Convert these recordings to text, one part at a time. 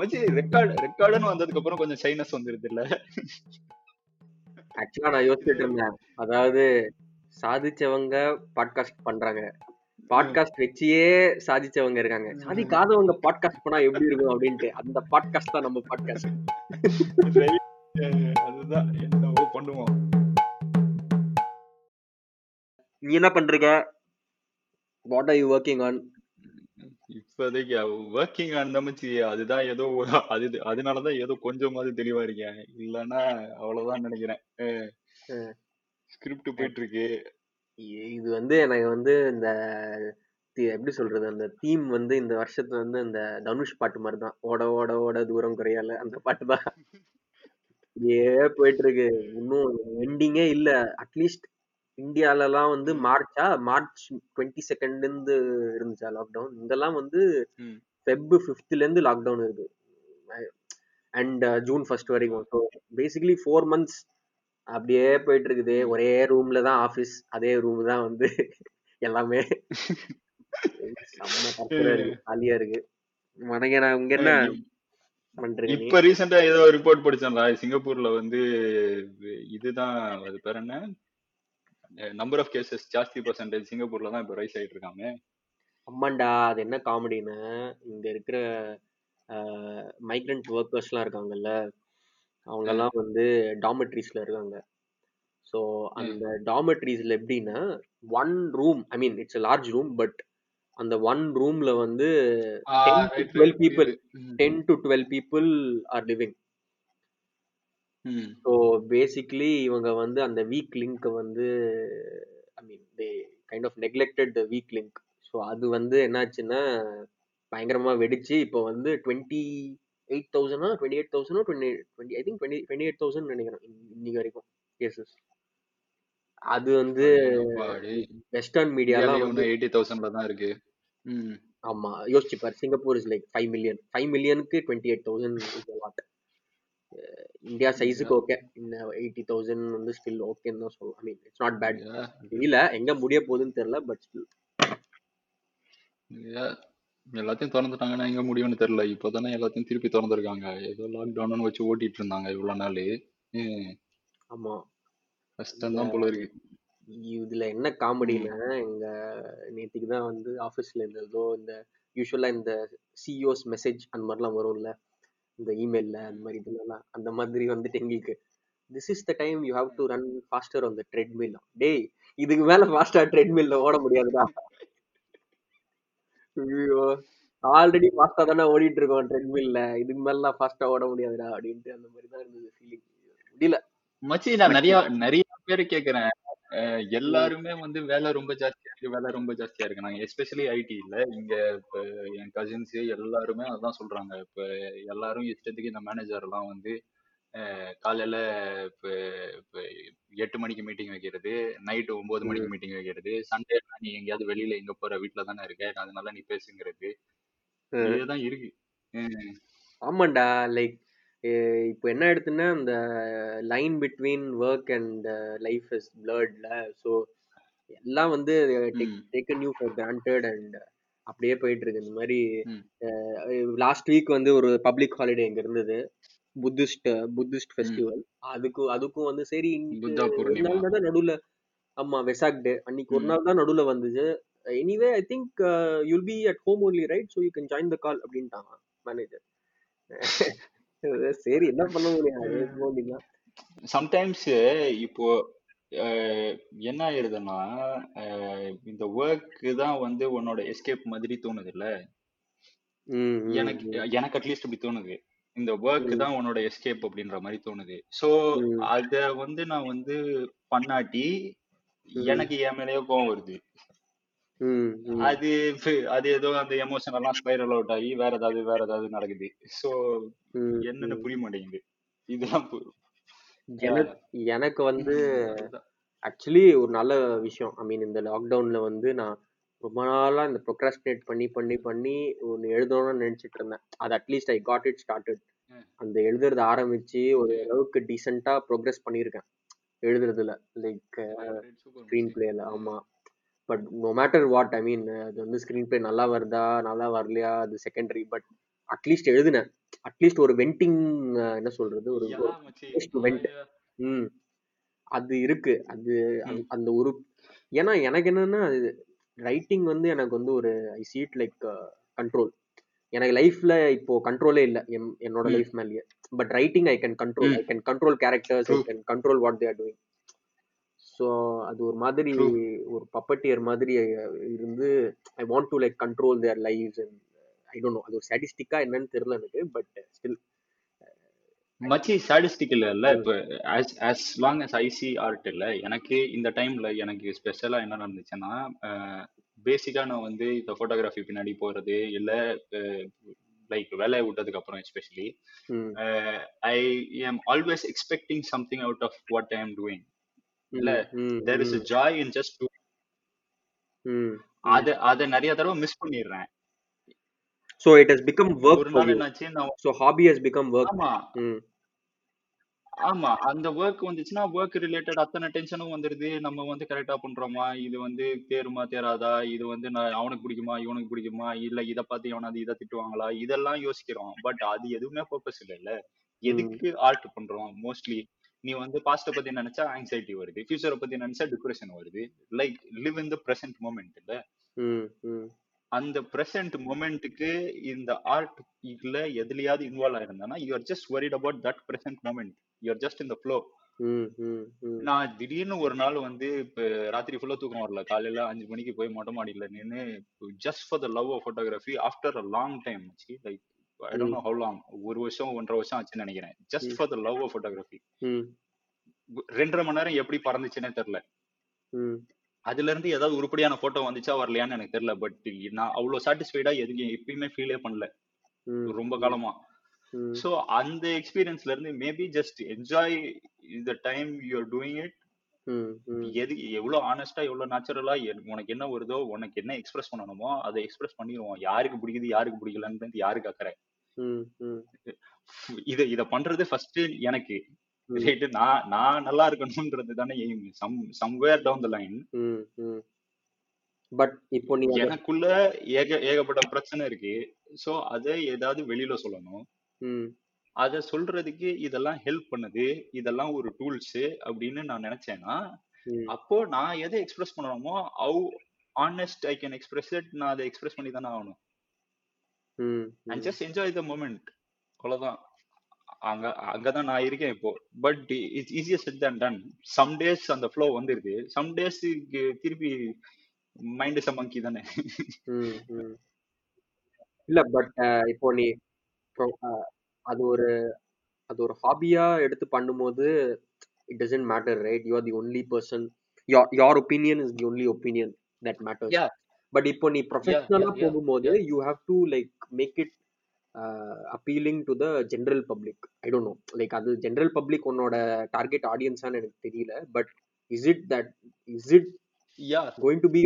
மச்சி ரெக்கார்ட் ரெக்கார்டுன்னு வந்ததுக்கு அப்புறம் கொஞ்சம் சைனஸ் வந்துருது இல்ல ஆக்சுவலா நான் யோசிச்சுட்டு இருந்தேன் அதாவது சாதிச்சவங்க பாட்காஸ்ட் பண்றாங்க. பாட்காஸ்ட் வச்சியே சாதிச்சவங்க இருக்காங்க. சாதிக்காதவங்க பாட்காஸ்ட் பண்ணா எப்படி இருக்கும் அப்படின்ட்டு. அந்த பாட்காஸ்ட் தான் நம்ம பாட்காஸ்ட் அதுதான். என்னவோ பண்ணுவோம். நீ என்ன பண்றீங்க? What are you working on இப்போதைக்கு ஒர்க்கிங் ஆன் மச்சி அதுதான் ஏதோ ஒரு- அது அதனாலதான் ஏதோ கொஞ்சமாவது தெளிவா இருக்கேன் இல்லைன்னா அவ்வளவுதான் நினைக்கிறேன். ஸ்கிரிப்ட் போயிட்டு இருக்கு இது வந்து எனக்கு வந்து இந்த எப்படி சொல்றது? அந்த தீம் வந்து இந்த வருஷத்துல வந்து இந்த தனுஷ் பாட்டு மாதிரி தான் ஓட ஓட ஓட தூரம் குறையால அந்த பாட்டு தான். ஏ போயிட்டு இருக்கு இன்னும் எண்டிங்கே இல்ல. அட்லீஸ்ட் இந்தியாலலாம் வந்து மார்ச்சா? மார்ச் டுவெண்ட்டி செகண்ட்ல இருந்து இருந்துச்சா லாக்டவுன் இங்கெல்லாம் வந்து. ஃபெப் ஃபிஃப்த்ல இருந்து லாக்டவுன் இருக்கு. அண்ட் ஜூன் ஃபர்ஸ்ட் வரைக்கும். ஸோ பேசிக்கலி ஃபோர் மந்த்ஸ் அப்படியே போயிட்டு இருக்குது ஒரே ரூம்ல தான் ஆபீஸ் அதே ரூம் தான் வந்து எல்லாமே. ஜாலியா இருக்கு. உனக்கு நான் இங்க என்ன? இப்ப ரீசெண்டா ஏதோ ரிப்போர்ட் படிச்சேன்டா. சிங்கப்பூர்ல வந்து இதுதான் அது பேர் என்ன? நம்பர் ஆஃப் கேசஸ் ஜாஸ்தி பர்சன்டேஜ் சிங்கப்பூர்ல தான் இப்ப ரைஸ் ஆயிட்டு இருக்காங்க. அம்மாண்டா அது என்ன காமெடின்னு? இங்க இருக்கிற மைக்ரண்ட் ஒர்க்கர்ஸ்லாம் இருக்காங்கல்ல அவங்கெல்லாம் வந்து டாமெட்ரிஸ்ல இருக்காங்க. ஸோ அந்த டாமெட்ரிஸ்ல எப்படின்னா one room I mean it's large room but அந்த ஒன் ரூம்ல வந்து ten twelve people ten to twelve people are living so basically இவங்க வந்து அந்த வீக் லிங்க்கை வந்து I mean they kind of neglected the weak link so அது வந்து என்னாச்சுன்னா பயங்கரமா வெடிச்சு இப்போ வந்து டுவெண்ட்டி எயிட் தௌசண்டா twenty eight தௌசண்டோ twenty twenty I think twenty twenty eight thousand நினைக்கிறேன் இன்ன- இன்னைக்கு வரைக்கும் கேசஸ் அது வந்து வெஸ்டர்ன் மீடியாலாம் வந்து எயிட்டி தௌசண்ட்ல தான் இருக்கு. ம். ஆமா. யோசிச்சு பாரு Singapore is like five million five மில்லியனுக்கு twenty eight thousand lot India சைஸுக்கு ஓகே இந்த எயிட்டி தௌசண்ட் வந்து ஸ்டில் ஓகேன்னு தான் சொல்லலாம் I mean it's not bad. தெரியல எங்க முடிய போகுதுன்னு தெரியல பட் ஸ்டில். எல்லாத்தையும் திறந்துட்டாங்கன்னா எங்க முடியும்னு தெரியல. இப்போதானே எல்லாத்தையும் திருப்பி திறந்துருக்காங்க. ஏதோ லாக்டவுன் வச்சு ஓட்டிட்டு இருந்தாங்க இவ்வளவு நாள். ஆமா. கஷ்டம் தான் போல இருக்கு. இதுல என்ன காமெடினா எங்க நேத்திக்கு தான் வந்து ஆஃபீஸ்ல இந்த ஏதோ இந்த யூஸ்வலா இந்த சிஇஓஸ் மெசேஜ் அந்த மாதிரிலாம் வரும்ல. இந்த இமெயில்ல அந்த மாதிரி இதுலலாம். அந்த மாதிரி வந்துட்டு எங்களுக்கு this is the time you have to run faster on the treadmill டேய் இதுக்கு மேல ஃபாஸ்டா ட்ரெட்மில்ல ஓட முடியாதுடா. ஐயோ ஆல்ரெடி ஃபாஸ்டா தானே ஓடிட்டு இருக்கோம் ட்ரெட்மில்ல இதுக்கு மேல ஃபாஸ்டா ஓட முடியாதுடா. அப்படின்ட்டு அந்த மாதிரி தான் இருந்தது ஃபீலிங் முடியல. மச்சி நான் நிறைய நிறைய பேர் கேக்குறேன் எல்லாருமே வந்து வேலை ரொம்ப ஜாஸ்தியா இருக்கு வேலை ரொம்ப ஜாஸ்தியா இருக்கு. நாங்க எஸ்பெஷலி ஐடில இங்க இப்ப என் கசின்ஸ் எல்லாருமே அதான் சொல்றாங்க. இப்ப எல்லாரும் இஷ்டத்துக்கு இந்த மேனேஜர் எல்லாம் வந்து அஹ் காலையில இப்ப இப்ப எட்டு மணிக்கு மீட்டிங் வைக்கிறது நைட்டு ஒன்பது மணிக்கு மீட்டிங் வைக்கிறது சண்டே நீ எங்கேயாவது வெளியில எங்க போற வீட்டுல தானே இருக்க அதனால நீ பேசுங்கிறது. இதுதான் இருக்கு. ஆமாண்டா லைக் இப்போ என்ன எடுத்துன்னா இந்த line between work and life is பிளர்ட்ல so எல்லாம் வந்து. Taken you for granted and அப்படியே போயிட்டு இருக்கு இந்த மாதிரி. லாஸ்ட் வீக் வந்து ஒரு பப்ளிக் ஹாலிடே இங்க இருந்தது. புத்திஸ்ட் புத்திஸ்ட் ஃபெஸ்டிவல் அதுக்கு அதுக்கும் வந்து சரி ஒரு நாள் தான் நடுவுல ஆமா வெசாக் டே அன்னைக்கு ஒரு. நாள் தான் நடுவுல வந்துச்சு anyway I think you'll be at home only right so you can join the call அப்படின்ட்டாங்க மேனேஜர் சரி என்ன பண்ண முடியும். சம்டைம்ஸ் இப்போ என்ன ஆயிருதுன்னா அஹ், இந்த ஒர்க் தான் வந்து உன்னோட எஸ்கேப் மாதிரி தோணுது இல்ல எனக்கு. எனக்கு அட்லீஸ்ட் அப்படி தோணுது இந்த ஒர்க் தான் உன்னோட எஸ்கேப் அப்படின்ற மாதிரி தோணுது சோ. அத வந்து நான் வந்து பண்ணாட்டி. எனக்கு என் மேலேயே கோவம் வருது. அது அது ஏதோ அந்த எமோஷன் எல்லாம் ஸ்பைரல் அவுட் ஆகி வேற ஏதாவது வேற ஏதாவது நடக்குது. சோ என்னன்னு. புரிய மாட்டேங்குது இதெல்லாம் எனக்கு வந்து. ஆக்சுவலி ஒரு நல்ல விஷயம். ஐ மீன் இந்த லாக்டவுன்ல வந்து நான் ரொம்ப நாளா இந்த ப்ரொக்ராஸ்டினேட் பண்ணி பண்ணி பண்ணி ஒன்று எழுதணும்னு நினைச்சிட்டு இருந்தேன். அது at least I got it started. அந்த எழுதுறது ஆரம்பிச்சு ஒரு அளவுக்கு டீசெண்டா ப்ரோக்ரஸ் பண்ணியிருக்கேன். எழுதுறதுல. லைக் ஸ்க்ரீன் பிளேல ஆமா. But no matter what I mean அது வந்து ஸ்க்ரீன் பிளே நல்லா வருதா நல்லா வரலையா அது செகண்டரி பட் அட்லீஸ்ட் எழுதினேன் அட்லீஸ்ட் ஒரு வெண்டிங் என்ன சொல்றது ஒரு யா. ம் அது இருக்கு அது ம். அந்த- ஒரு ஏன்னா எனக்கு என்னன்னா ரைட்டிங் வந்து எனக்கு வந்து ஒரு ஐ சீட் லைக் கண்ட்ரோல் எனக்கு லைஃப்ல இப்போ கண்ட்ரோலே இல்லை என்னோட. லைஃப் மேலேயே but writing I can control. I can control characters I. Can control what they are doing அது ஒரு மாதிரி. ஒரு பப்பட்டியர் மாதிரி இருந்து I want to like control their life and I don't know அது ஒரு ஸ்டாட்டிஸ்டிக்கா என்னன்னு தெரியல எனக்கு பட் ஸ்டில் மச்சி சாடிஸ்டிக் இல்ல இப்ப as as long as I see art இல்ல எனக்கு இந்த டைம்ல எனக்கு ஸ்பெஷலா என்ன நடந்துச்சுன்னா பேசிக்கா நான் வந்து இந்த போட்டோகிராஃபி பின்னாடி போறது இல்ல லைக் வேலையை விட்டதுக்கு அப்புறம் especially I am always expecting something out of what I am doing இல்ல there is joy in just அத அத நிறைய தடவை மிஸ் பண்ணிடுறேன். So it has become work ஒரு நாள் என்னாச்சு so hobby has become work ஆமா. ஆமா அந்த ஒர்க் வந்துச்சுன்னா ஒர்க் ரிலேட்டட் அத்தனை டென்ஷனும் வந்துருது. நம்ம வந்து கரெக்டா பண்றோமா? இது வந்து தேருமா தேராதா? இது வந்து நான் அவனுக்கு பிடிக்குமா இவனுக்கு பிடிக்குமா? இல்ல இத பார்த்து எவனாவது இதை திட்டுவாங்களா? இதெல்லாம் யோசிக்கிறோம். பட் அது எதுவுமே பர்பஸ் இல்ல இல்ல. எதுக்கு ஆர்ட் பண்றோம்? மோஸ்ட்லி நீ வந்து பாஸ்ட பத்தி நினைச்சா ஆங்ஸைட்டி வருது. ஃபியூச்சரை பத்தி நினைச்சா டிப்ரெஷன் வருது. Like live in the present moment இல்ல? அந்த பிரசன்ட் மொமெண்ட்டுக்கு இந்த ஆர்ட் இதுல எதுலயாவது involve ஆயிருந்தானா you are just worried about that present moment you are just இந்த ஃப்ளோ நான் திடீர்னு ஒரு நாள் வந்து இப்ப ராத்திரி ஃபுல்லா தூக்கம் வரல. காலையில அஞ்சு மணிக்கு போய் மொட்டை மாடியில நின்னு just for the love of photography after a long time like I don't know how long ஒரு வருஷம் ஒன்றரை வருஷம் ஆச்சுன்னு நினைக்கிறேன் just for the love of photography ரெண்டரை மணி நேரம் எப்படி பறந்துச்சுன்னே தெரியல. அதுல இருந்து ஏதாவது உருப்படியான போட்டோ வந்துச்சா வரலையான்னு எனக்கு தெரியல. பட் நான் அவ்வளவு சாட்டிஸ்ஃபைடா எதுக்கு எப்பயுமே ஃபீலே பண்ணல. ரொம்ப காலமா. சோ அந்த எக்ஸ்பீரியன்ஸ்ல இருந்து maybe just enjoy the time you're doing it எது எவ்வளவு ஆனஸ்டா எவ்வளவு நேச்சுரலா உனக்கு என்ன வருதோ உனக்கு என்ன எக்ஸ்பிரஸ் பண்ணணுமோ அதை எக்ஸ்பிரஸ் பண்ணிடுவோம். யாருக்கு பிடிக்குது யாருக்கு பிடிக்கலன்னு யாருக்கு அக்கறை இத இத பண்றது ஃபர்ஸ்ட் எனக்கு. ரைட்டு நான் நான் நல்லா இருக்கணும்ன்றது தானே aim some somewhere down the line but இப்போ நீ எனக்குள்ள ஏக ஏகப்பட்ட பிரச்சனை இருக்கு. சோ அதை ஏதாவது வெளியில சொல்லணும். அதை சொல்றதுக்கு இதெல்லாம் ஹெல்ப் பண்ணுது. இதெல்லாம் ஒரு டூல்ஸ் அப்படின்னு நான் நினைச்சேன்னா அப்போ நான் எதை எக்ஸ்பிரஸ் பண்ணணுமோ how honest I can express it நான் அதை எக்ஸ்பிரஸ் பண்ணி தானே ஆகணும். And just enjoy the moment அவ்வளவுதான். அங்க அங்கதான் நான் இருக்கேன் இப்போ. But it's easier said than done some days அந்த ஃப்ளோ வந்துருது. சம் டேஸ் திருப்பி மைண்ட் சமங்கி தானே. ம் ம். இல்ல பட் இப்போ நீ அது ஒரு அது ஒரு ஹாபியா எடுத்து பண்ணும்போது it doesn't matter right you are the only person your your opinion is the only opinion that matters. Yeah but இப்போ நீ யா ப்ரொஃபஷனலா யா யா போகும்போது you have to like make it appealing to the general public I don't know like அது general public உன்னோட target ஆடியன்ஸான்னு எனக்கு தெரியல. But is it that is it yeah going to be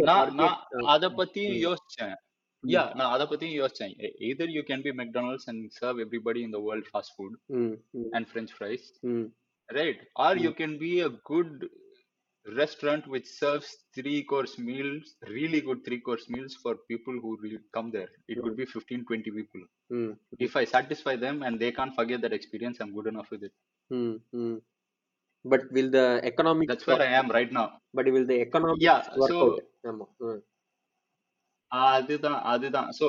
அத பத்தியும் யோசிச்சேன். யா நான் அத பத்தியும் யோசிச்சேன். either you can be McDonald's and serve everybody in the world fast food ம் ம். and French fries. ம். Right. Or you ம். restaurant which serves three course meals really good three course meals for people who will come there it could ம் be 15 20 people ம் if i satisfy them and they can't forget that experience i'm good enough with it hmm hmm but will the economics that's where i am right now but will the yeah economics so work out ஆமா ம் அதுதான் அதுதான் so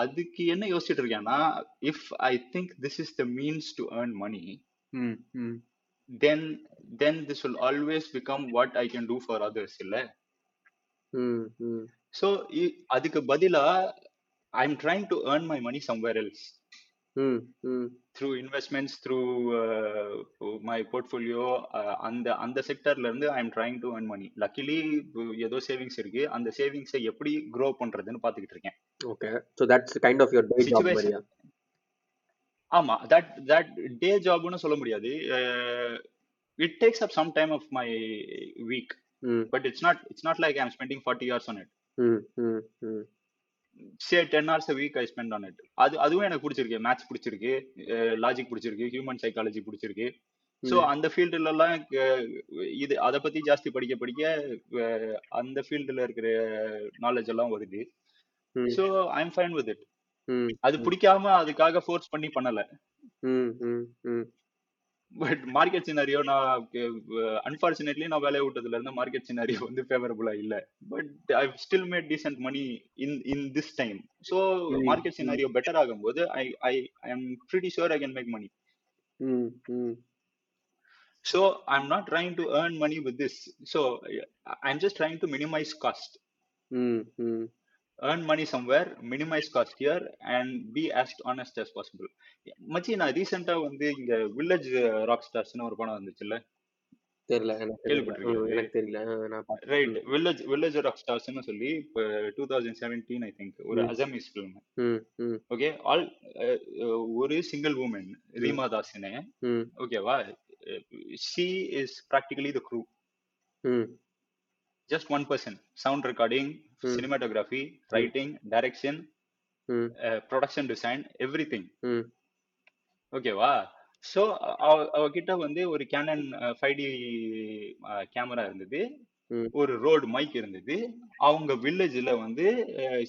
அதுக்கு என்ன யோசிச்சுட்டு இருக்கேன்னா if i think this is the means to earn money ம் ம் then this will always become what i can do for others இல்ல ம் ம் so i- அதுக்கு பதிலா i'm trying to earn my money somewhere else ம் ம் through investments through uh, my portfolio uh, அந்த அந்த செக்டர்ல இருந்து I am trying to earn money luckily ஏதோ சேவிங்ஸ் இருக்கு அந்த சேவிங்ஸை எப்படி grow பண்றதுன்னு பாத்துக்கிட்டு இருக்கேன் okay so that's kind of your day job ஆமா தட் தட் டே ஜாப்னு சொல்ல முடியாது it takes up week hmm but it's not it's not like I am spending forty hours on it hmm hmm hmm say ten hours week I spend on it அது அதுவும் எனக்கு பிடிச்சிருக்கு. Maths பிடிச்சிருக்கு logic பிடிச்சிருக்கு human psychology பிடிச்சிருக்கு. So ம் அந்த ஃபீல்டுலலாம் இது அதை பத்தி ஜாஸ்தி படிக்க படிக்க அந்த ஃபீல்டுல இருக்கிற நாலேஜ் எல்லாம் வருது. So I am fine with it அது பிடிக்காம அதுக்காக ஃபோர்ஸ் பண்ணி பண்ணல. ம் பட் மார்க்கெட் சினாரியோ நான் அன்பார்ச்சுனேட்லி நான் வேலையை விட்டதுல இருந்து மார்க்கெட் சினாரியோ வந்து ஃபேவரபுளா இல்ல. But I still made decent money in in this time so market scenario better ஆகும்போது I I I am pretty sure I can make money so I'm not trying to earn money with this so I'm just trying to minimise cost earn money somewhere minimize cost here and be as honest as possible. மச்சி நான் ரீசெண்டா வந்து இங்க village rock ஸ்டார்ஸ்னு ஒரு படம் வந்துச்சுல்ல? தெரியல எனக்கு தெரியல. ரைட் வில்லேஜ் வில்லேஜ் ராக் ஸ்டார்ஸ்னு சொல்லி இப்போ two thousand seventeen I think ஒரு அசமீஸ் ஃபிலிம் ஓகே ஆல் ஒரு சிங்கிள் உமன் ரீமா தாஸ்னு ம். ஓகேவா she is practically the crew recording ம் cinematography ம் writing direction ம் uh, production design everything. ம் ஓகேவா ஸோ அவகிட்ட வந்து ஒரு கேனன் ஃபைவ் டி கேமரா இருந்தது. ம் ஒரு ரோடு மைக் இருந்தது. அவங்க வில்லேஜில் வந்து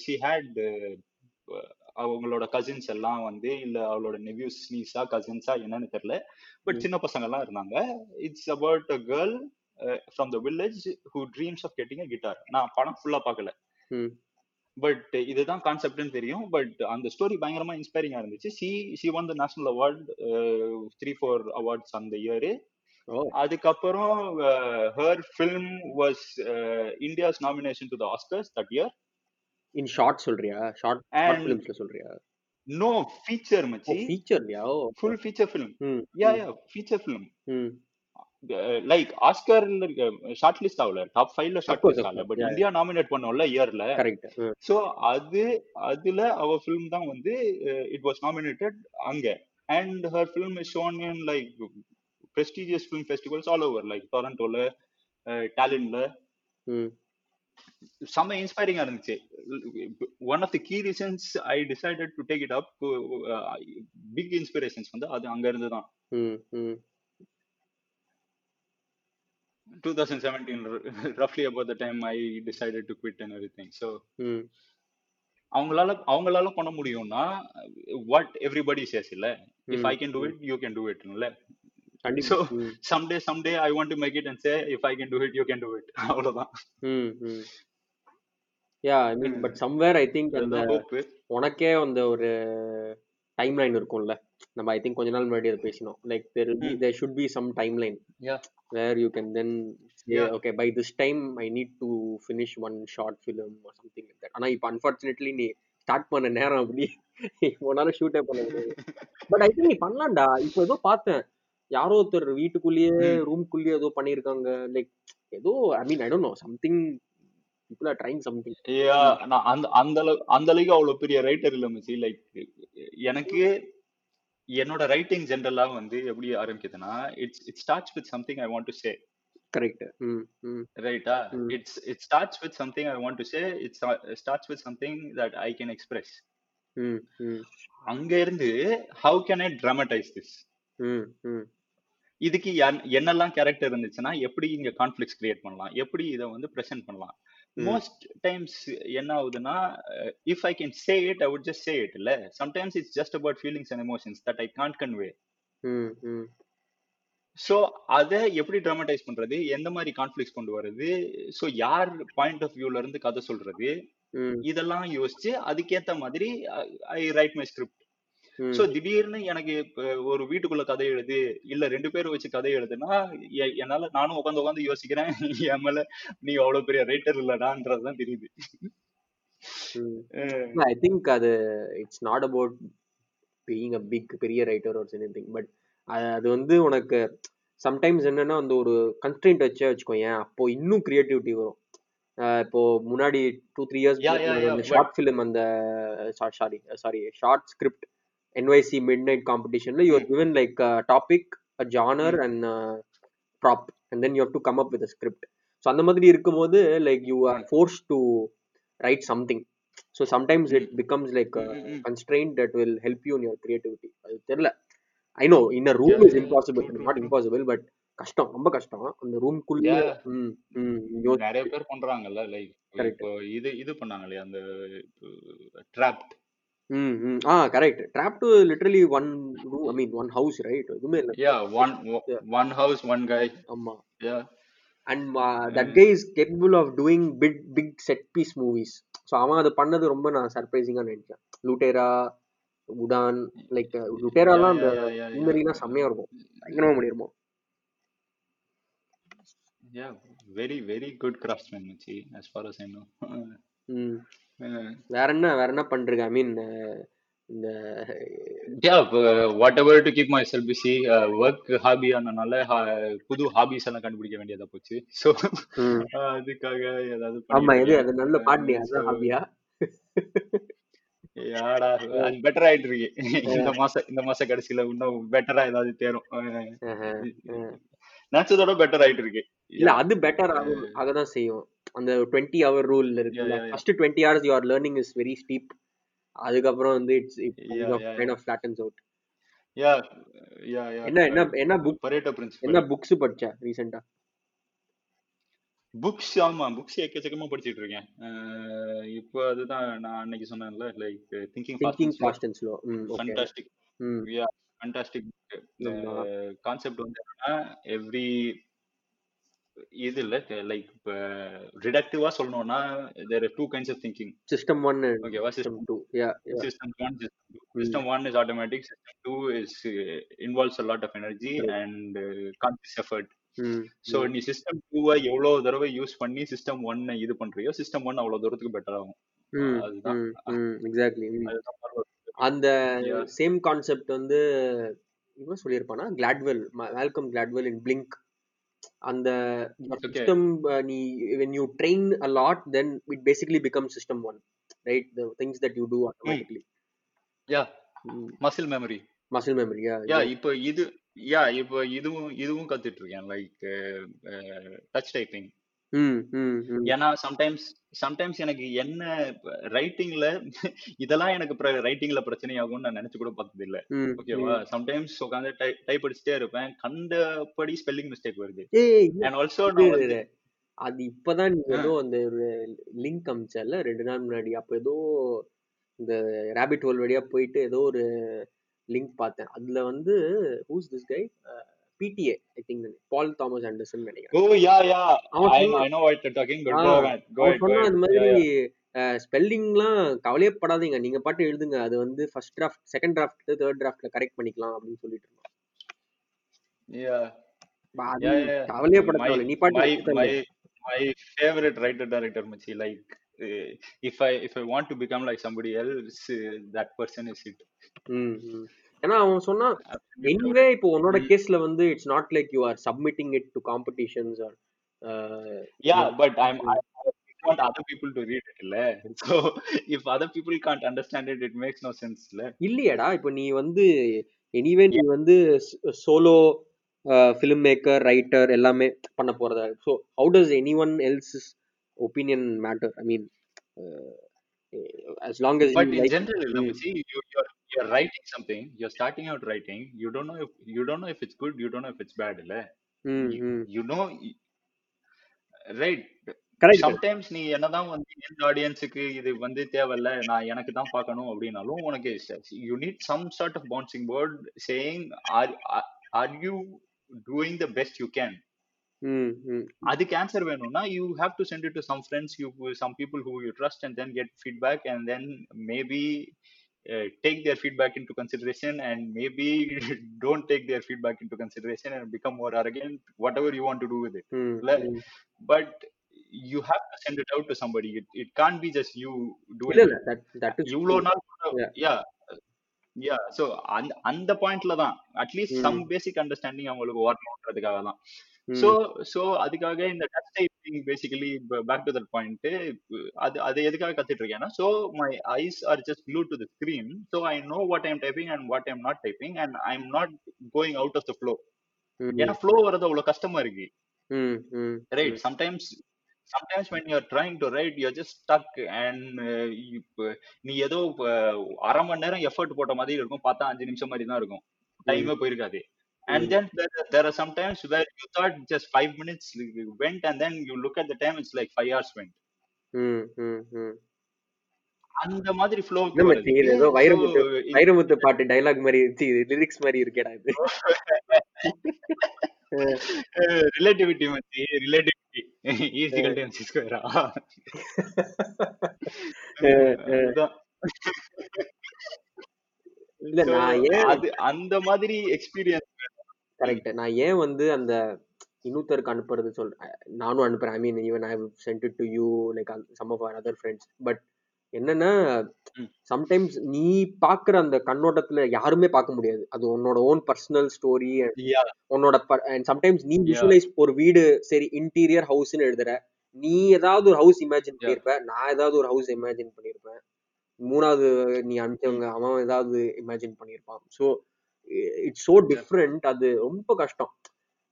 ஷி ஹேட் அவங்களோட கசின்ஸ் எல்லாம் வந்து இல்லை அவளோட நெவ்யூஸ் நீஸா கசின்ஸா என்னன்னு தெரியல. பட் ம் சின்ன பசங்க எல்லாம் இருந்தாங்க. It's about a girl from the village who dreams of getting a guitar நான் படம் ஃபுல்லா பார்க்கல. பட் இதுதான் கான்செப்ட்னு தெரியும். பட் அந்த ஸ்டோரி பயங்கரமா இன்ஸ்பைரிங்கா இருந்துச்சு. She she won the national award three four awards அந்த இயர் அதுக்கப்புறம் her film was India's nomination to the Oscars that year in short சொல்றியா? ஷார்ட் ஃபிலிம்ஸ்ல சொல்றியா? நோ ஃபீச்சர் மச்சி. ஃபீச்சர்லையா full feature film yeah yeah feature film like ஆஸ்கர்ல short list ஆகல. Top ஃபைவ்ல short list ஆகல. But India nominate பண்ணோம்ல இயர்ல ஸோ அது அதுல அவ ஃபிலிம் தான் வந்து இட் வாஸ் நாமினேட்டட் அங்க. And her film is shown in like prestigious film festivals all over like டொரண்டோல டாலின்ல ம் செம்ம இன்ஸ்பைரிங்கா இருந்துச்சு. One of the key reasons I decided to take it up big inspirations வந்து அது அங்க இருந்து தான். ம் ம் two thousand seventeen ரஃப்லி about the time I decided to quit and everything so ம் அவங்களால அவங்களால பண்ண முடியும்னா வாட் எவ்ரிபடி சேஸ் இல்ல. If I can do it you can do it இல்ல? கண்டிப்பா. ஸோ ம் someday someday i want to make it and say if i can do it you can do it. அவ்வளவுதான். Yeah I mean but. Somewhere I think அந்த உனக்கே அந்த ஒரு time line இருக்கும்ல. நம்ம ஐ திங்க் கொஞ்ச நாள் முன்னாடி அதை பேசினோம். Like there be there should be some timeline yeah where you can then okay by this time I need to finish one short film something like that ஆனால் இப்போ unfortunately நீ ஸ்டார்ட் பண்ண நேரம் அப்படி உன்னால ஷூட்டே பண்ண முடியாது. பட் ஐ திங்க் நீ பண்ணலாம்டா. இப்போ ஏதோ பார்த்தேன். யாரோ ஒருத்தர் வீட்டுக்குள்ளேயே ரூம்குள்ளேயே ஏதோ பண்ணியிருக்காங்க. லைக் ஏதோ I mean I don't know something people are trying something அந்த அந்த அளவு அந்த அளவுக்கு அவ்வளவு பெரிய ரைட்டர் இல்ல மச்சி. லைக் எனக்கு என்னோட ரைட்டிங் ஜென்ரலா வந்து எப்படி ஆரம்பிக்குதுன்னா it's it starts with something I want to say correct ரைட்டா it's it starts with something I want to say it's starts with something that I can express அங்க இருந்து how can I dramatise this இதுக்கு என்னெல்லாம் character இருந்துச்சுன்னா எப்படி இங்க conflicts create பண்ணலாம்? எப்படி இதை வந்து ப்ரெசென்ட் பண்ணலாம்? மோஸ்ட் டைம்ஸ் என்ன ஆகுதுன்னா if I can say it I would just say it இல்ல? Sometimes it's just about feelings and emotions that I can't convey so அதை எப்படி ட்ராமடைஸ் பண்றது? எந்த மாதிரி கான்ஃபிளிக்ஸ் கொண்டு வர்றது? ஸோ யார் பாயிண்ட் ஆஃப் வியூல இருந்து கதை சொல்றது? இதெல்லாம் யோசிச்சு அதுக்கேத்த மாதிரி I write my script so திடீர்னு எனக்கு ஒரு வீட்டுக்குள்ள கதை எழுது இல்ல ரெண்டு பேரும் வச்சு கதை எழுதுனா என்னால நானும் உட்காந்து உட்காந்து யோசிக்கிறேன் என் மேல நீ அவ்வளவு பெரிய ரைட்டர் இல்லடான்றதுதான் தெரியுது. ஐ திங்க் அது it's not about being a big பெரிய ரைட்டர் ஒரு எனிதிங் பட் அது வந்து உனக்கு சம்டைம்ஸ் என்னன்னா அந்த ஒரு கன்ஸ்ட்ரெயின்ட் வச்சே வச்சுக்கோயேன் அப்போ இன்னும் கிரியேட்டிவிட்டி வரும். இப்போ முன்னாடி two three years short film அந்த sorry sorry short script NYC midnight காம்படிஷன்ல you are given like topic genre and prop and then you have to come up with script so அந்த மாதிரி இருக்கும்போது like you are force to write something so sometimes it becomes like constraint that will help you in your creativity அது தெரியல I know in a room is impossible not impossible but கஷ்டம் ரொம்ப கஷ்டம். அந்த ரூம்குள்ளே நிறைய பேர் பண்றாங்கல்ல லைக் இது இது பண்ணாங்க இல்லையா அந்த ட்ராப்ட் ம் ம். ஆ correct draft two literally one room I mean one house right எதுவுமே இல்லை. Yeah one one house one guy. ஆமா. Yeah. And that guy is capable of doing big big set piece movies so அவன் அது பண்ணது ரொம்ப நான் சர்ப்ரைசிங்காக நினைச்சேன். லூட்டேரா உடான் லைக் லுட்டேராலாம் அந்த yeah, yeah, yeah, செம்மையா இருக்கும். பயங்கரமா பண்ணிருமோ yeah very very good craftsman Machi, as far as i know. ம். வேற என்ன வேற என்ன பண்றீங்க? ஐ மீன் இந்த yeah uh, whatever to keep myself busy uh, work hobby ஆனனால புது ஹாபிஸ் எல்லாம் கண்டுபிடிக்க வேண்டியதா போச்சு. ம். அதுக்காக ஏதாவது ஆமா இருக்கேன் அது நல்ல பாட்டு அதான் ஹாபியா யாடா பெட்டர் ஆயிட்டு இருக்கு இந்த மாசம் இந்த மாச கடைசியில இன்னும் பெட்டரா ஏதாவது தேரும். நினைச்சதோட பெட்டர் ஆயிட்டு இருக்கு இல்ல யா அது பெட்டர் ஆகும் ஆகதான் செய்யும். அந்த டுவெண்ட்டி ஹவர் ரூல் இருக்குல்ல. First twenty hours your learning is very steep அதுக்கப்புறம் வந்து it's kind of flattens out yeah yeah yeah என்ன என்ன என்ன புக் பரேட்டோ என்ன பிரின்சிபல் புக்ஸ் படிச்ச ரீசெண்டா புக்ஸ் ஆமா. புக்ஸ் எக்கச்சக்கமா படிச்சிட்டு இருக்கேன். இப்போ அதுதான் நான் அன்னைக்கு சொன்னேன்ல like thinking thinking fast and slow fantastic yeah fantastic concept வந்து என்னன்னா எவ்ரி இது இல்ல. லைக் இப்ப ரிடக்டிவா சொல்லணும்னா there two kinds of thinking system one and ஓகேவா system two yeah yeah system one system two. ம் system one is automatic system two is uh, involves a lot of energy correct and conscious effort. ம் so ம் நீ system டூவை எவ்வளவு தடவை use பண்ணி system ஒன்னை இது பண்றியோ சிஸ்டம் ஒன் அவ்வளவு தூரத்துக்கு பெட்டர் ஆகும். ம் அதுதான். எக்ஸாக்ட்லி. அந்த. சேம் கான்செப்ட் வந்து இவன் சொல்லியிருப்பானா? Gladwell Malcolm Gladwell in Blink அந்த Okay. சிஸ்டம் நீ when you train a lot then it basically becomes system one right the things that you do automatically Yeah, muscle memory. muscle memory yeah yeah yeah. இப்போ இது யா இப்போ இதுவும் இதுவும் கத்துட்டு இருக்கேன் லைக் டச் டைப்பிங் ம் ம் ம். ஏன்னா சம்டைம்ஸ் சம்டைம்ஸ் எனக்கு என்ன ரைட்டிங்ல இதெல்லாம் எனக்கு ரைட்டிங்ல பிரச்சனை ஆகும்னு நான் நினைச்சு கூட பார்த்தது இல்ல ம். ஓகேவா சம்டைம்ஸ் உட்காந்து டைப் அடிச்சுட்டே இருப்பேன். கண்டபடி ஸ்பெல்லிங் மிஸ்டேக் வருது. ஏய் அண்ட் ஆல்சோ இது நான் வந்து அது இப்பதான் நீ ஆ, ஏதோ அந்த ஒரு லிங்க் அமிச்சல ரெண்டு நாள் முன்னாடி. அப்ப ஏதோ இந்த ரேபிட் ஹோல் வழியா போயிட்டு ஏதோ ஒரு லிங்க் பார்த்தேன். அதுல வந்து who's this guy PTA I think Paul Thomas Anderson நினைக்கிறேன். ஓ யா யா அவன் ஐ சொன்னான் I know what you talking but ah, go ahead go அவன் அஹெட் கோ சொன்னா அஹெட் இந்த யா மாதிரி யா ஸ்பெல்லிங்லாம் கவலையப்படாதீங்க. நீங்க பாட்டு எழுதுங்க. அது வந்து first draft second draft third டிராஃப்ட்ல correct பண்ணிக்கலாம் அப்படின்னு சொல்லிட்டு இருந்தான் யா நீ பாட்டு my வச்சுட்டு my my favorite writer director Machi. Like uh, if I if I want to become like somebody else, uh. ஏன்னா அவன் சொன்னா. எனிவே இப்போ உன்னோட Mm. கேஸ்ல வந்து it's not like you are submitting it to competitions or I'm I I want other people to read it. இல்ல? So if other people can't understand it, it makes no sense. இல்ல? இல்லையாடா இப்போ நீ வந்து anyway நீ வந்து solo film maker writer எல்லாமே பண்ண போறதா so how does anyone else opinion matter I mean as long as But you in like general, இல்ல, Mm. Machi, you you're you're writing something. You're starting out writing. You don't know if you don't know if it's good. You don't know if it's bad. இல்ல? You, you know, right? Correct sometimes நீ என்னதான் வந்து இந்த ஆடியன்ஸுக்கு இது வந்து தேவையில்ல நான் எனக்கு தான் பார்க்கணும் அப்படின்னாலும் உனக்கு you need some sort of bouncing board saying are are you doing the best you can அதுக்கு ஆன்சர் வேணும்னா you have to send it to some friends you some people who you trust and then get feedback and then maybe take their feedback into consideration and maybe don't take their feedback into consideration and become more arrogant whatever you want to do with it ம் இல்ல? ம். but you have to send it out to somebody it, it can't be just you இல்ல doing இல்ல it that that is இவ்வளோ நாள் Yeah. யா yeah so அந்த அந்த பாயிண்ட்ல தான் அட்லீஸ்ட் சம் பேசிக் அண்டர்ஸ்டாண்டிங் அவங்களுக்கு வரணுன்றதுக்காக தான் ம். சோ சோ அதுக்காக இந்த touch typing basically back to that point அது அது எதுக்காக கத்துட்டு இருக்கேன்னா so my eyes are just glue to the screen so I know what I'm typing and what I'm not typing and I am not going out of the flow ம். ஏன்னா flow வரது அவ்வளவு கஷ்டமா இருக்கு. ம் ம் right? sometimes sometimes when you're trying to write you're just stuck and uh, you, uh, நீ ஏதோ அரை மணி நேரம் எஃபர்ட் போட்ட மாதிரி இருக்கும். பார்த்தா அஞ்சு நிமிஷம் மாதிரி தான் இருக்கும். ம். டைமே போயிருக்காது. And ம் then there, are- there are some times where you thought just five minutes went and then you look at the time it's like five hours went. ம் ம் அந்த மாதிரி வர்றதுக்கு ஏதோ வைரமுத்து வைரமுத்து பாட்டு டைலாக் மாதிரி லிரிக்ஸ் மாதிரி இருக்கேடா இது. ரிலேட்டிவிட்டி மச்சி relativity E equal to MC ஸ்கொயரா இல்ல நான் ஏன் அது அந்த மாதிரி எக்ஸ்பீரியன்ஸ் கரெக்ட். நான் ஏன் வந்து அந்த இன்னொருத்தருக்கு அனுப்புறது சொல் நானும் அனுப்புறேன். I mean even I sent it to you like some of other friends but என்னன்னா. சம்டைம்ஸ் நீ பாக்குற அந்த கண்ணோட்டத்துல யாருமே பார்க்க முடியாது. அது உன்னோட ஓன் பர்சனல் ஸ்டோரி உன்னோட அண்ட் சம்டைம்ஸ் நீ யா விஷுவலைஸ் ஒரு வீடு சரி இன்டீரியர் ஹவுஸ்னு எழுதுற. நீ ஏதாவது ஒரு ஹவுஸ் இமேஜின் யா பண்ணியிருப்ப நான் ஏதாவது ஒரு ஹவுஸ் இமேஜின் பண்ணியிருப்பேன் மூணாவது நீ அனுப்பிச்சவங்க அவன் ஏதாவது இமேஜின் பண்ணியிருப்பான் so it's so yeah different அது ரொம்ப கஷ்டம்.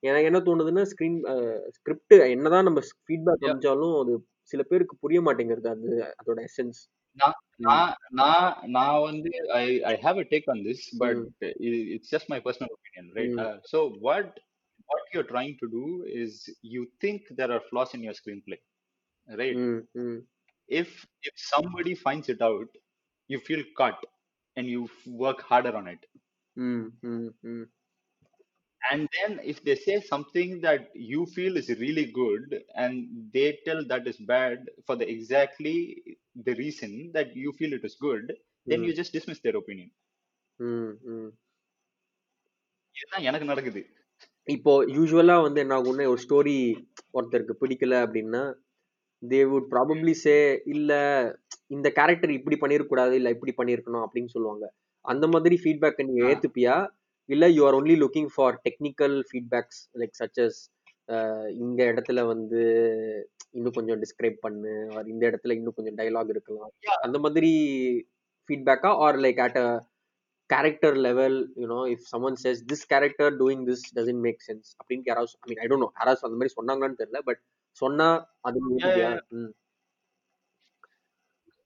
எனக்கு என்ன தோணுதுன்னா ஸ்க்ரீன் ஸ்கிரிப்ட் என்னதான் நம்ம ஃபீட்பேக் யா அனுப்பிச்சாலும் அது சில பேருக்கு புரிய மாட்டேங்கிறது அது அதோட எசன்ஸ் நான் நான் வந்து I I have a take on this but it's just my personal opinion right so what what you're trying to do is you think there are flaws in your screenplay right? ம் ம். If if somebody finds it out you feel caught and you f- work harder ம் hmm ம் and then if they say something that you feel is really good and they tell that is bad for the exactly the reason that you feel it is good then you just dismiss their opinion ம் ம் இதுதான் எனக்கு நடக்குது இப்போ யூஸ்வலா வந்து என்ன ஆகும்னா ஒரு ஸ்டோரி ஒருத்தருக்கு பிடிக்கல அப்படின்னா தே வுட் ப்ராபப்ளி சே இல்ல இந்த கேரக்டர் இப்படி பண்ணிருக்க இல்ல இப்படி பண்ணிருக்கணும் அப்படின்னு சொல்லுவாங்க. அந்த மாதிரி ஃபீட்பேக்கை நீ ஆ. ஏத்துப்பியா? இல்ல you are only looking for technical feedbacks like such as இந்த இடத்துல வந்து இன்னும் கொஞ்சம் டிஸ்கிரைப் பண்ணு or இந்த இடத்துல இன்னும் கொஞ்சம் டயலாக் இருக்கலாம். அந்த மாதிரி ஃபீட்பேக்கா or like at a character level you know if someone says this character doing this doesn't make sense அப்படின்னு யாராவது ஐ மீன் ஐ டோன்ட் நோ யாராவது அந்த மாதிரி சொன்னாங்களான்னு தெரியல பட் சொன்னா அது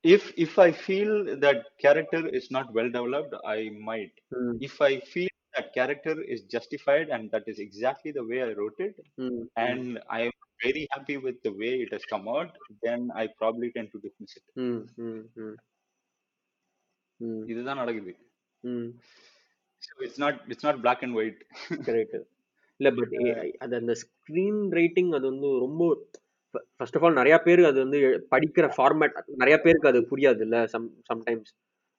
if if i feel that character is not well developed i might ம் if i feel that character is justified and that is exactly the way i wrote it ம் ம் and i am very happy with the way it has come out then i probably tend to dismiss it ம் hmm hmm ம் இதுதான் நடக்குது ம் so it's not it's not black and white correct இல்ல but அது அந்த screen writing அது வந்து ரொம்ப ஃபர்ஸ்ட் ஆஃப் ஆல் நிறைய பேர் அது வந்து படிக்கிற ஃபார்மேட் நிறைய பேருக்கு அது புரியாது இல்ல சம் சம்டைம்ஸ்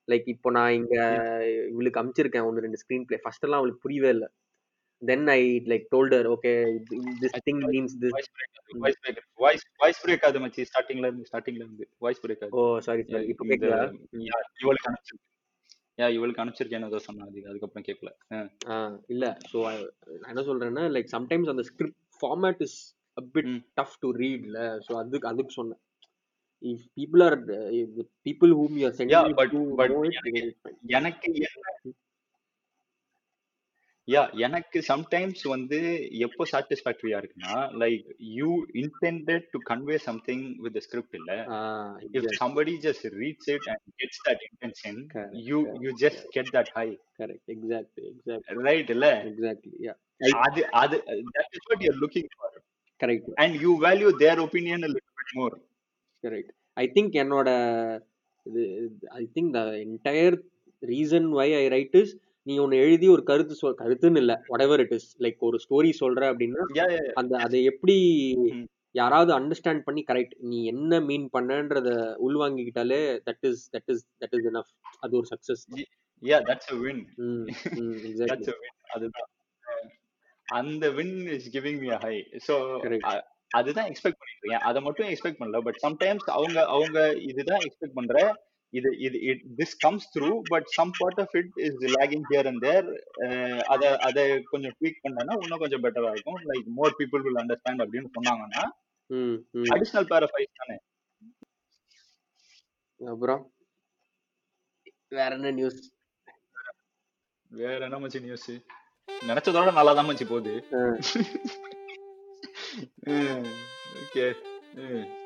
லைக் இப்போ நான் இங்க இவளுக்கு அமிச்சிருக்கேன் ஒன்று ரெண்டு ஸ்க்ரீன் பிளே ஃபர்ஸ்ட் எல்லாம் அவளுக்கு புரியவே இல்லை. Then I like told her okay this thing means this voice break voice voice break ஆகுது மச்சி. ஸ்டார்டிங்ல இருந்து ஸ்டார்டிங்ல இருந்து வாய்ஸ் பிரேக் ஆகுது. ஓ சாரி சாரி இப்போ கேக்குதா இவளுக்கு அனுப்பிச்சிருக்கேன். யா இவளுக்கு அனுப்பிச்சிருக்கேன்னு ஏதோ சொன்னா அது அதுக்கப்புறம் கேட்கல இல்ல. ஸோ நான் என்ன சொல்றேன்னா லைக் சம்டைம்ஸ் அந்த ஸ்கிரிப்ட் ஃபார்மேட் இஸ் ம். டஃப் டு ரீட்ல ஸோ அதுக்கு அதுக்கு சொன்னேன். If people are you are yeah sending but to but know it எனக்கு யா எனக்கு சம்டைம்ஸ் வந்து எப்போ சாட்டிஸ்ஃபேக்டரியா இருக்குன்னா like you intended to convey something with script இல்ல. if somebody just reads it and gets that intention Correct, you correct, you just get that high. Correct exactly exactly right இல்ல? Exactly yeah அது அது that is what you're looking for. Correct their opinion a little bit more. Correct I think என்னோட இது I think the entire reason why I write is நீ ஒன்னு எழுதி ஒரு கருத்து சொல் கருத்துன்னு இல்ல whatever இட் இஸ் லைக் ஒரு ஸ்டோரி சொல்ற அப்படின்னா. அந்த அதை எப்படி ம். யாராவது அண்டர்ஸ்டாண்ட் பண்ணி கரெக்ட் நீ என்ன மீன் பண்ணன்றத உள்வாங்கிக்கிட்டாலே that is that is that is enough அது ஒரு சக்சஸ் win. ம் ம் that's எக்ஸாக்ட்லி அதுதான். அந்த win is giving me a high. So Correct. அ- அதுதான் எக்ஸ்பெக்ட் பண்ணிட்டு இருக்கேன். அதை மட்டும் எக்ஸ்பெக்ட் பண்ணல. பட் சம்டைம்ஸ் அவங்க அவங்க இதுதான் எக்ஸ்பெக்ட் பண்ற. இது இது it this comes through but some part of it is lagging here and there அதை அதை கொஞ்சம் ட்வீக் பண்ணனா இன்னும் கொஞ்சம் பெட்டரா இருக்கும். Like more people will understand அப்படின்னு சொன்னாங்கன்னா ம் ம். அடிஷனல் பேர் ஆஃப் ஐஸ் தானே. அப்புறம்? வேற என்ன நியூஸ் வேற என்ன மச்சி நியூஸ் நினைச்சதோட நல்லா தான் போகுது. ஓகே